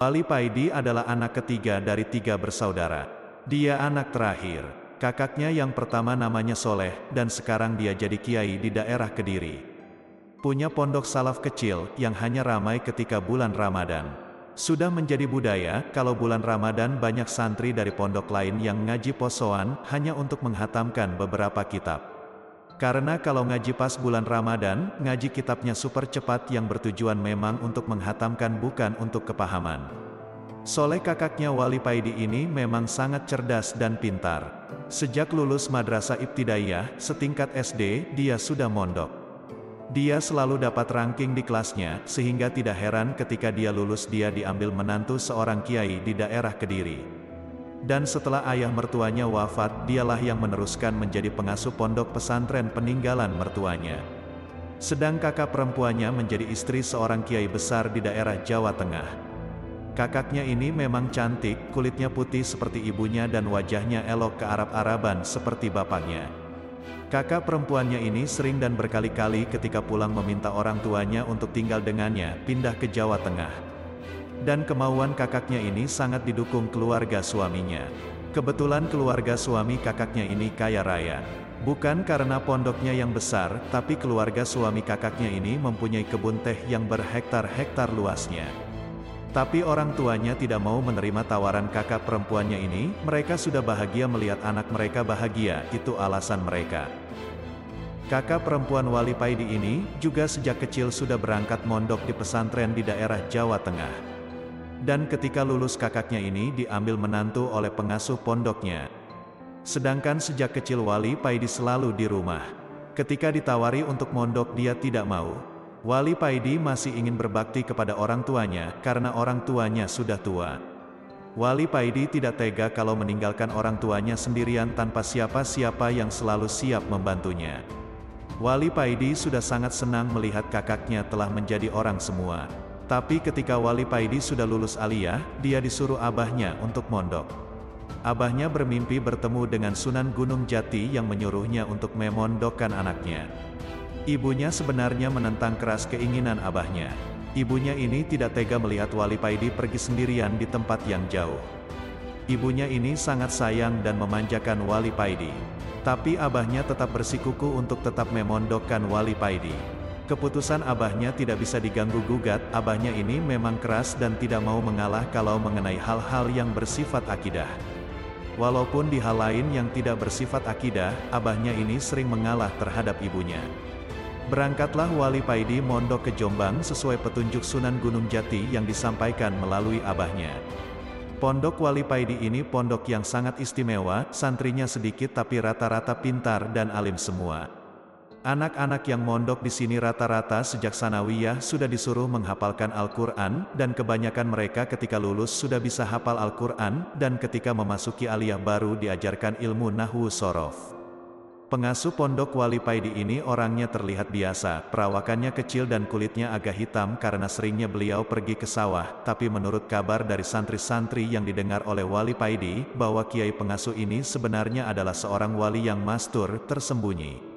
Wali Paidi adalah anak ketiga dari tiga bersaudara. Dia anak terakhir. Kakaknya yang pertama namanya Soleh, dan sekarang dia jadi kiai di daerah Kediri. Punya pondok salaf kecil, yang hanya ramai ketika bulan Ramadan. Sudah menjadi budaya, kalau bulan Ramadan banyak santri dari pondok lain yang ngaji posoan, hanya untuk menghatamkan beberapa kitab. Karena kalau ngaji pas bulan Ramadan, ngaji kitabnya super cepat yang bertujuan memang untuk menghatamkan bukan untuk kepahaman. Soleh kakaknya Wali Paidi ini memang sangat cerdas dan pintar. Sejak lulus madrasah ibtidaiyah, setingkat SD, dia sudah mondok. Dia selalu dapat ranking di kelasnya, sehingga tidak heran ketika dia lulus dia diambil menantu seorang kiai di daerah Kediri. Dan setelah ayah mertuanya wafat, dialah yang meneruskan menjadi pengasuh pondok pesantren peninggalan mertuanya. Sedang kakak perempuannya menjadi istri seorang kiai besar di daerah Jawa Tengah. Kakaknya ini memang cantik, kulitnya putih seperti ibunya dan wajahnya elok ke Arab-Araban seperti bapaknya. Kakak perempuannya ini sering dan berkali-kali ketika pulang meminta orang tuanya untuk tinggal dengannya, pindah ke Jawa Tengah. Dan kemauan kakaknya ini sangat didukung keluarga suaminya. Kebetulan keluarga suami kakaknya ini kaya raya. Bukan karena pondoknya yang besar, tapi keluarga suami kakaknya ini mempunyai kebun teh yang berhektar-hektar luasnya. Tapi orang tuanya tidak mau menerima tawaran kakak perempuannya ini, mereka sudah bahagia melihat anak mereka bahagia, itu alasan mereka. Kakak perempuan Wali Paidi ini, juga sejak kecil sudah berangkat mondok di pesantren di daerah Jawa Tengah. Dan ketika lulus kakaknya ini diambil menantu oleh pengasuh pondoknya. Sedangkan sejak kecil Wali Paidi selalu di rumah. Ketika ditawari untuk mondok dia tidak mau. Wali Paidi masih ingin berbakti kepada orang tuanya, karena orang tuanya sudah tua. Wali Paidi tidak tega kalau meninggalkan orang tuanya sendirian tanpa siapa-siapa yang selalu siap membantunya. Wali Paidi sudah sangat senang melihat kakaknya telah menjadi orang semua. Tapi ketika Wali Paidi sudah lulus aliyah, dia disuruh abahnya untuk mondok. Abahnya bermimpi bertemu dengan Sunan Gunung Jati yang menyuruhnya untuk memondokkan anaknya. Ibunya sebenarnya menentang keras keinginan abahnya. Ibunya ini tidak tega melihat Wali Paidi pergi sendirian di tempat yang jauh. Ibunya ini sangat sayang dan memanjakan Wali Paidi. Tapi abahnya tetap bersikuku untuk tetap memondokkan Wali Paidi. Keputusan abahnya tidak bisa diganggu-gugat, abahnya ini memang keras dan tidak mau mengalah kalau mengenai hal-hal yang bersifat akidah. Walaupun di hal lain yang tidak bersifat akidah, abahnya ini sering mengalah terhadap ibunya. Berangkatlah Wali Paidi mondok ke Jombang sesuai petunjuk Sunan Gunung Jati yang disampaikan melalui abahnya. Pondok Wali Paidi ini pondok yang sangat istimewa, santrinya sedikit tapi rata-rata pintar dan alim semua. Anak-anak yang mondok di sini rata-rata sejak sanawiyah sudah disuruh menghafalkan Al-Quran, dan kebanyakan mereka ketika lulus sudah bisa hafal Al-Quran, dan ketika memasuki aliyah baru diajarkan ilmu Nahwu Sorof. Pengasuh pondok Wali Paidi ini orangnya terlihat biasa, perawakannya kecil dan kulitnya agak hitam karena seringnya beliau pergi ke sawah, tapi menurut kabar dari santri-santri yang didengar oleh Wali Paidi, bahwa kiai pengasuh ini sebenarnya adalah seorang wali yang mastur, tersembunyi.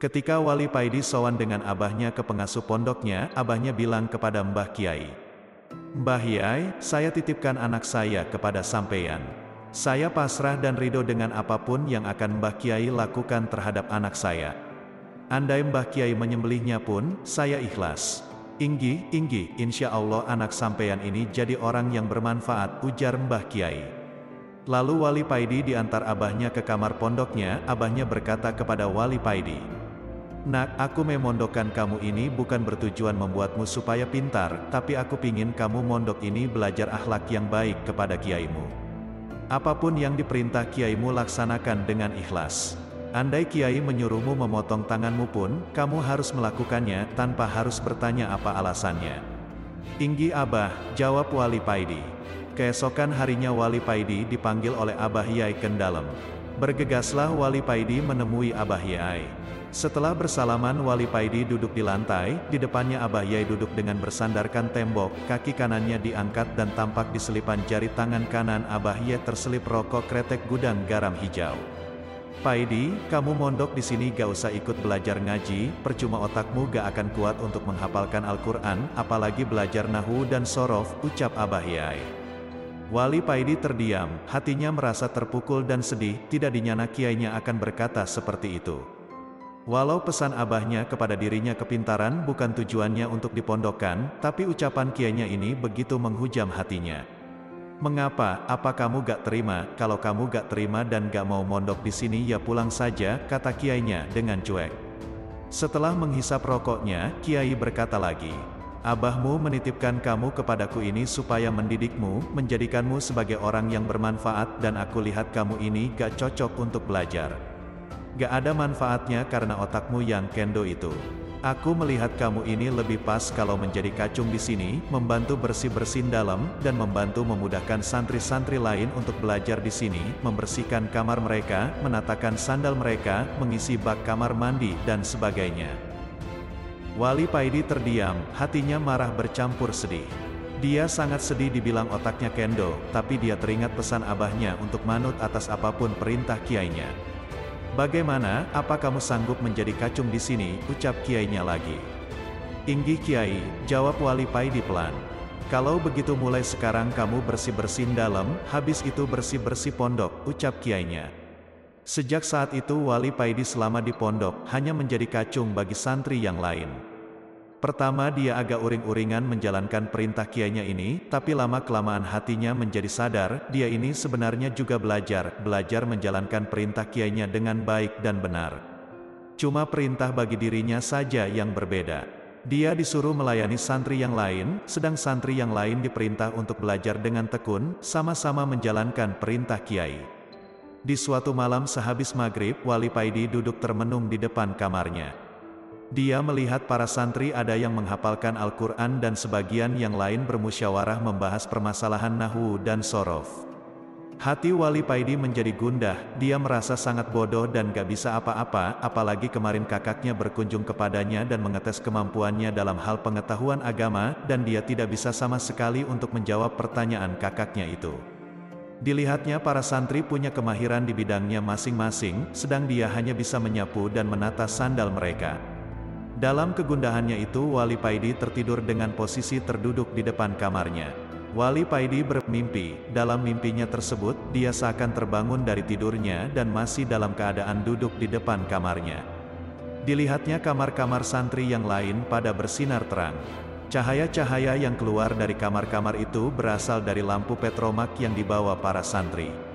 Ketika Wali Paidi sowan dengan abahnya ke pengasuh pondoknya, abahnya bilang kepada Mbah Kiai. Mbah Kiai, saya titipkan anak saya kepada sampeyan. Saya pasrah dan ridho dengan apa pun yang akan Mbah Kiai lakukan terhadap anak saya. Andai Mbah Kiai menyembelihnya pun, saya ikhlas. Inggi, inggi, insya Allah anak sampeyan ini jadi orang yang bermanfaat, ujar Mbah Kiai. Lalu Wali Paidi diantar abahnya ke kamar pondoknya, abahnya berkata kepada Wali Paidi, Nak, aku memondokkan kamu ini bukan bertujuan membuatmu supaya pintar, tapi aku pingin kamu mondok ini belajar akhlak yang baik kepada kiaimu. Apa pun yang diperintah kiaimu laksanakan dengan ikhlas. Andai kiai menyuruhmu memotong tanganmu pun, kamu harus melakukannya, tanpa harus bertanya apa alasannya. Inggi Abah, jawab Wali Paidi. Keesokan harinya Wali Paidi dipanggil oleh Abah Yai Kendalem. Bergegaslah Wali Paidi menemui Abah Yai. Setelah bersalaman Wali Paidi duduk di lantai, di depannya Abah Yai duduk dengan bersandarkan tembok, kaki kanannya diangkat dan tampak di selipan jari tangan kanan Abah Yai terselip rokok kretek gudang garam hijau. Paidi, kamu mondok di sini gak usah ikut belajar ngaji, percuma otakmu gak akan kuat untuk menghafalkan Al-Quran, apalagi belajar Nahu dan Sorof, ucap Abah Yai. Wali Paidi terdiam, hatinya merasa terpukul dan sedih, tidak dinyana kiainya akan berkata seperti itu. Walau pesan abahnya kepada dirinya kepintaran bukan tujuannya untuk dipondokkan, tapi ucapan kiainya ini begitu menghujam hatinya. Mengapa, apa kamu gak terima, kalau kamu gak terima dan gak mau mondok di sini ya pulang saja, kata kiainya dengan cuek. Setelah menghisap rokoknya, kiai berkata lagi, Abahmu menitipkan kamu kepadaku ini supaya mendidikmu, menjadikanmu sebagai orang yang bermanfaat dan aku lihat kamu ini gak cocok untuk belajar. Gak ada manfaatnya karena otakmu yang kendo itu. Aku melihat kamu ini lebih pas kalau menjadi kacung di sini, membantu bersih-bersih dalam, dan membantu memudahkan santri-santri lain untuk belajar di sini, membersihkan kamar mereka, menatakan sandal mereka, mengisi bak kamar mandi, dan sebagainya. Wali Paidi terdiam, hatinya marah bercampur sedih. Dia sangat sedih dibilang otaknya kendo, tapi dia teringat pesan abahnya untuk manut atas apa pun perintah kiainya. Bagaimana, apa kamu sanggup menjadi kacung di sini, ucap kiainya lagi. Inggi kiai, jawab wali Paidi pelan. Kalau begitu mulai sekarang kamu bersih-bersih dalam, habis itu bersih-bersih pondok, ucap kiainya. Sejak saat itu wali Paidi selama di pondok, hanya menjadi kacung bagi santri yang lain. Pertama dia agak uring-uringan menjalankan perintah kiainya ini, tapi lama-kelamaan hatinya menjadi sadar, dia ini sebenarnya juga belajar, belajar menjalankan perintah kiainya dengan baik dan benar. Cuma perintah bagi dirinya saja yang berbeda. Dia disuruh melayani santri yang lain, sedang santri yang lain diperintah untuk belajar dengan tekun, sama-sama menjalankan perintah kiai. Di suatu malam sehabis maghrib, Wali Paidi duduk termenung di depan kamarnya. Dia melihat para santri ada yang menghafalkan Al-Quran dan sebagian yang lain bermusyawarah membahas permasalahan Nahu dan Sorof. Hati Wali Paidi menjadi gundah, dia merasa sangat bodoh dan gak bisa apa-apa, apalagi kemarin kakaknya berkunjung kepadanya dan mengetes kemampuannya dalam hal pengetahuan agama, dan dia tidak bisa sama sekali untuk menjawab pertanyaan kakaknya itu. Dilihatnya para santri punya kemahiran di bidangnya masing-masing, sedang dia hanya bisa menyapu dan menata sandal mereka. Dalam kegundahannya itu Wali Paidi tertidur dengan posisi terduduk di depan kamarnya. Wali Paidi bermimpi, dalam mimpinya tersebut, dia seakan terbangun dari tidurnya dan masih dalam keadaan duduk di depan kamarnya. Dilihatnya kamar-kamar santri yang lain pada bersinar terang. Cahaya-cahaya yang keluar dari kamar-kamar itu berasal dari lampu petromak yang dibawa para santri.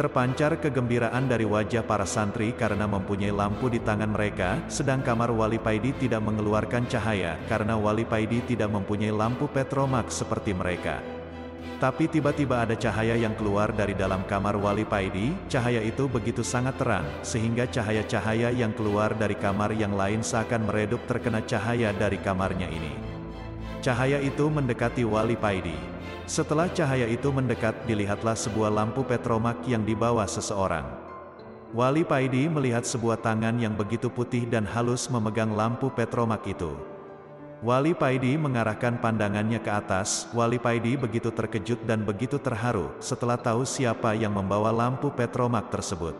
Terpancar kegembiraan dari wajah para santri karena mempunyai lampu di tangan mereka, sedang kamar Wali Paidi tidak mengeluarkan cahaya, karena Wali Paidi tidak mempunyai lampu petromak seperti mereka. Tapi tiba-tiba ada cahaya yang keluar dari dalam kamar Wali Paidi, cahaya itu begitu sangat terang, sehingga cahaya-cahaya yang keluar dari kamar yang lain seakan meredup terkena cahaya dari kamarnya ini. Cahaya itu mendekati Wali Paidi. Setelah cahaya itu mendekat, dilihatlah sebuah lampu petromak yang dibawa seseorang. Wali Paidi melihat sebuah tangan yang begitu putih dan halus memegang lampu petromak itu. Wali Paidi mengarahkan pandangannya ke atas, Wali Paidi begitu terkejut dan begitu terharu, setelah tahu siapa yang membawa lampu petromak tersebut.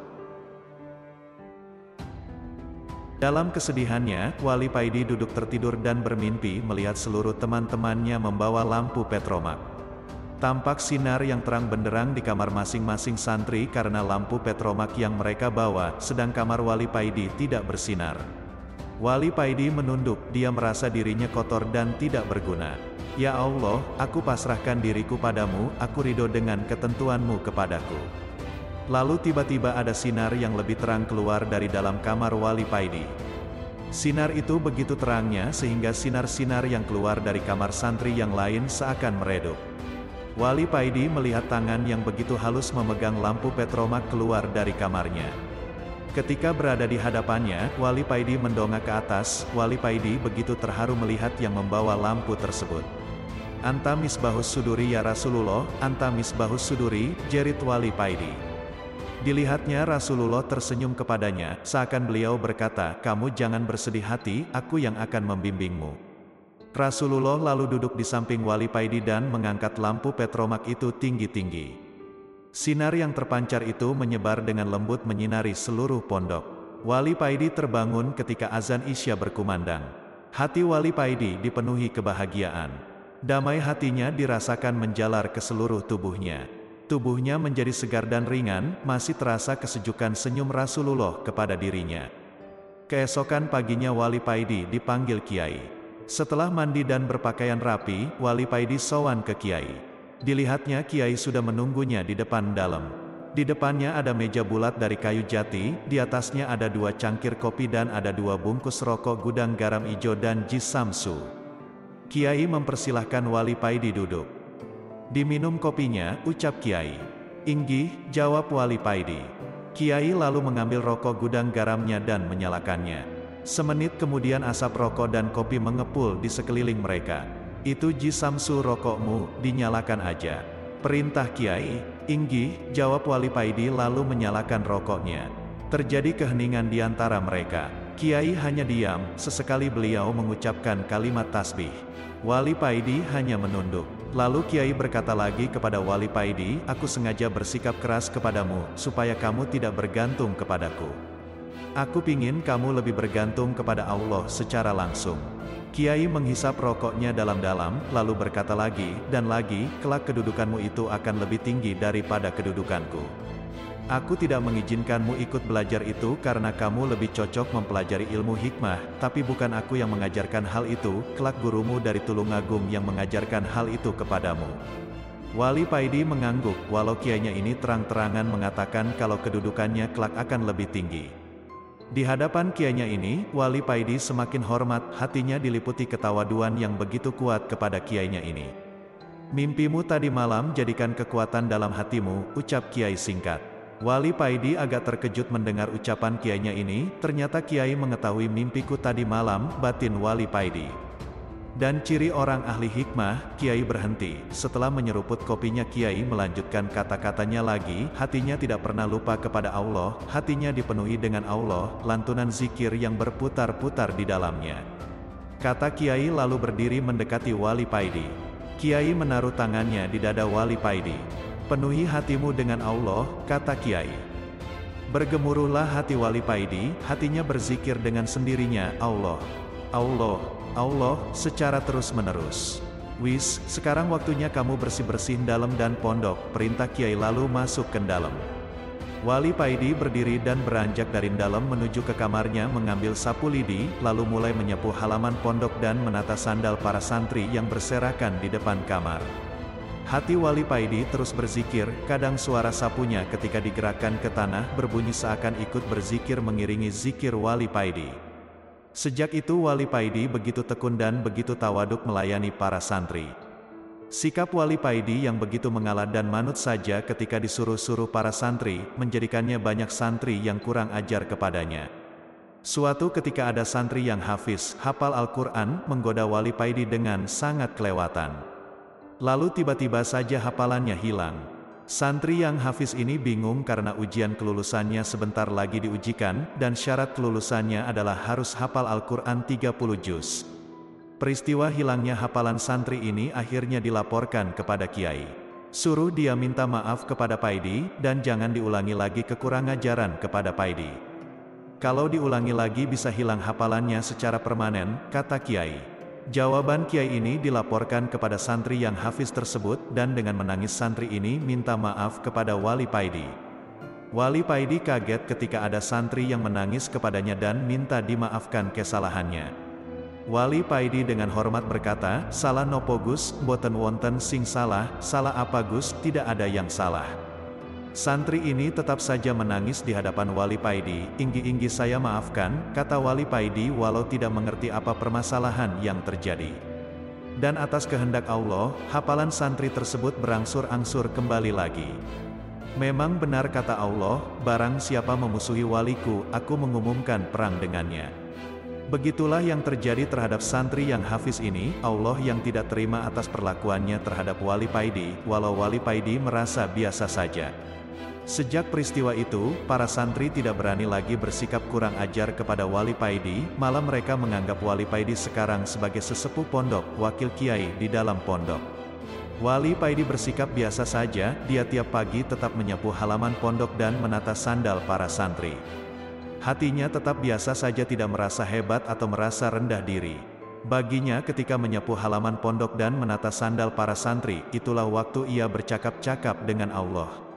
Dalam kesedihannya, Wali Paidi duduk tertidur dan bermimpi melihat seluruh teman-temannya membawa lampu petromak. Tampak sinar yang terang benderang di kamar masing-masing santri karena lampu petromak yang mereka bawa, sedang kamar Wali Paidi tidak bersinar. Wali Paidi menunduk, dia merasa dirinya kotor dan tidak berguna. Ya Allah, aku pasrahkan diriku padamu, aku ridho dengan ketentuanmu kepadaku. Lalu tiba-tiba ada sinar yang lebih terang keluar dari dalam kamar Wali Paidi. Sinar itu begitu terangnya sehingga sinar-sinar yang keluar dari kamar santri yang lain seakan meredup. Wali Paidi melihat tangan yang begitu halus memegang lampu petromak keluar dari kamarnya. Ketika berada di hadapannya, Wali Paidi mendongak ke atas, Wali Paidi begitu terharu melihat yang membawa lampu tersebut. Anta misbahus suduri ya Rasulullah, anta misbahus suduri, jerit Wali Paidi. Dilihatnya Rasulullah tersenyum kepadanya, seakan beliau berkata, kamu jangan bersedih hati, aku yang akan membimbingmu. Rasulullah lalu duduk di samping Wali Paidi dan mengangkat lampu petromak itu tinggi-tinggi. Sinar yang terpancar itu menyebar dengan lembut menyinari seluruh pondok. Wali Paidi terbangun ketika azan Isya berkumandang. Hati Wali Paidi dipenuhi kebahagiaan. Damai hatinya dirasakan menjalar ke seluruh tubuhnya. Tubuhnya menjadi segar dan ringan, masih terasa kesejukan senyum Rasulullah kepada dirinya. Keesokan paginya Wali Paidi dipanggil Kiai. Setelah mandi dan berpakaian rapi, Wali Paidi sowan ke Kiai. Dilihatnya Kiai sudah menunggunya di depan dalam. Di depannya ada meja bulat dari kayu jati, di atasnya ada dua cangkir kopi dan ada dua bungkus rokok gudang garam ijo dan jis samsu. Kiai mempersilahkan Wali Paidi duduk. Diminum kopinya, ucap Kiai. Inggih, jawab Wali Paidi. Kiai lalu mengambil rokok gudang garamnya dan menyalakannya. Semenit kemudian asap rokok dan kopi mengepul di sekeliling mereka. Itu jisamsu rokokmu, dinyalakan aja. Perintah Kiai, Inggi, jawab Wali Paidi lalu menyalakan rokoknya. Terjadi keheningan di antara mereka. Kiai hanya diam, sesekali beliau mengucapkan kalimat tasbih. Wali Paidi hanya menunduk. Lalu Kiai berkata lagi kepada Wali Paidi, aku sengaja bersikap keras kepadamu, supaya kamu tidak bergantung kepadaku. Aku pingin kamu lebih bergantung kepada Allah secara langsung. Kiai menghisap rokoknya dalam-dalam, lalu berkata lagi, dan lagi, kelak kedudukanmu itu akan lebih tinggi daripada kedudukanku. Aku tidak mengizinkanmu ikut belajar itu karena kamu lebih cocok mempelajari ilmu hikmah, tapi bukan aku yang mengajarkan hal itu, kelak gurumu dari Tulungagung yang mengajarkan hal itu kepadamu. Wali Paidi mengangguk, walau kiainya ini terang-terangan mengatakan kalau kedudukannya kelak akan lebih tinggi. Di hadapan kiainya ini, Wali Paidi semakin hormat, hatinya diliputi ketawaduan yang begitu kuat kepada kiainya ini. Mimpimu tadi malam jadikan kekuatan dalam hatimu, ucap kiai singkat. Wali Paidi agak terkejut mendengar ucapan kiainya ini, ternyata kiai mengetahui mimpiku tadi malam, batin Wali Paidi. Dan ciri orang ahli hikmah, Kiai berhenti. Setelah menyeruput kopinya Kiai melanjutkan kata-katanya lagi, hatinya tidak pernah lupa kepada Allah, hatinya dipenuhi dengan Allah, lantunan zikir yang berputar-putar di dalamnya. Kata Kiai lalu berdiri mendekati Wali Paidi. Kiai menaruh tangannya di dada Wali Paidi. Penuhi hatimu dengan Allah, kata Kiai. Bergemuruhlah hati Wali Paidi, hatinya berzikir dengan sendirinya, Allah, Allah, Allah, secara terus-menerus. Wis, sekarang waktunya kamu bersih-bersih dalam dan pondok, perintah Kiai lalu masuk ke dalam. Wali Paidi berdiri dan beranjak dari dalam menuju ke kamarnya mengambil sapu lidi, lalu mulai menyapu halaman pondok dan menata sandal para santri yang berserakan di depan kamar. Hati Wali Paidi terus berzikir, kadang suara sapunya ketika digerakkan ke tanah berbunyi seakan ikut berzikir mengiringi zikir Wali Paidi. Sejak itu Wali Paidi begitu tekun dan begitu tawaduk melayani para santri. Sikap Wali Paidi yang begitu mengalah dan manut saja ketika disuruh-suruh para santri, menjadikannya banyak santri yang kurang ajar kepadanya. Suatu ketika ada santri yang hafiz, hafal Al-Quran, menggoda Wali Paidi dengan sangat kelewatan. Lalu tiba-tiba saja hafalannya hilang. Santri yang hafiz ini bingung karena ujian kelulusannya sebentar lagi diujikan, dan syarat kelulusannya adalah harus hafal Al-Quran 30 juz. Peristiwa hilangnya hafalan santri ini akhirnya dilaporkan kepada Kiai. Suruh dia minta maaf kepada Paidi, dan jangan diulangi lagi kekurangan ajaran kepada Paidi. Kalau diulangi lagi bisa hilang hafalannya secara permanen, kata Kiai. Jawaban kiai ini dilaporkan kepada santri yang hafiz tersebut dan dengan menangis santri ini minta maaf kepada Wali Paidi. Wali Paidi kaget ketika ada santri yang menangis kepadanya dan minta dimaafkan kesalahannya. Wali Paidi dengan hormat berkata, salah nopo Gus, boten wonten sing salah, salah apa Gus, tidak ada yang salah. Santri ini tetap saja menangis di hadapan Wali Paidi, inggi-inggi saya maafkan, kata Wali Paidi walau tidak mengerti apa permasalahan yang terjadi. Dan atas kehendak Allah, hafalan santri tersebut berangsur-angsur kembali lagi. Memang benar kata Allah, barang siapa memusuhi waliku, aku mengumumkan perang dengannya. Begitulah yang terjadi terhadap santri yang hafiz ini, Allah yang tidak terima atas perlakuannya terhadap Wali Paidi, walau Wali Paidi merasa biasa saja. Sejak peristiwa itu, para santri tidak berani lagi bersikap kurang ajar kepada Wali Paidi, malah mereka menganggap Wali Paidi sekarang sebagai sesepuh pondok, wakil kiai di dalam pondok. Wali Paidi bersikap biasa saja, dia tiap pagi tetap menyapu halaman pondok dan menata sandal para santri. Hatinya tetap biasa saja tidak merasa hebat atau merasa rendah diri. Baginya ketika menyapu halaman pondok dan menata sandal para santri, itulah waktu ia bercakap-cakap dengan Allah.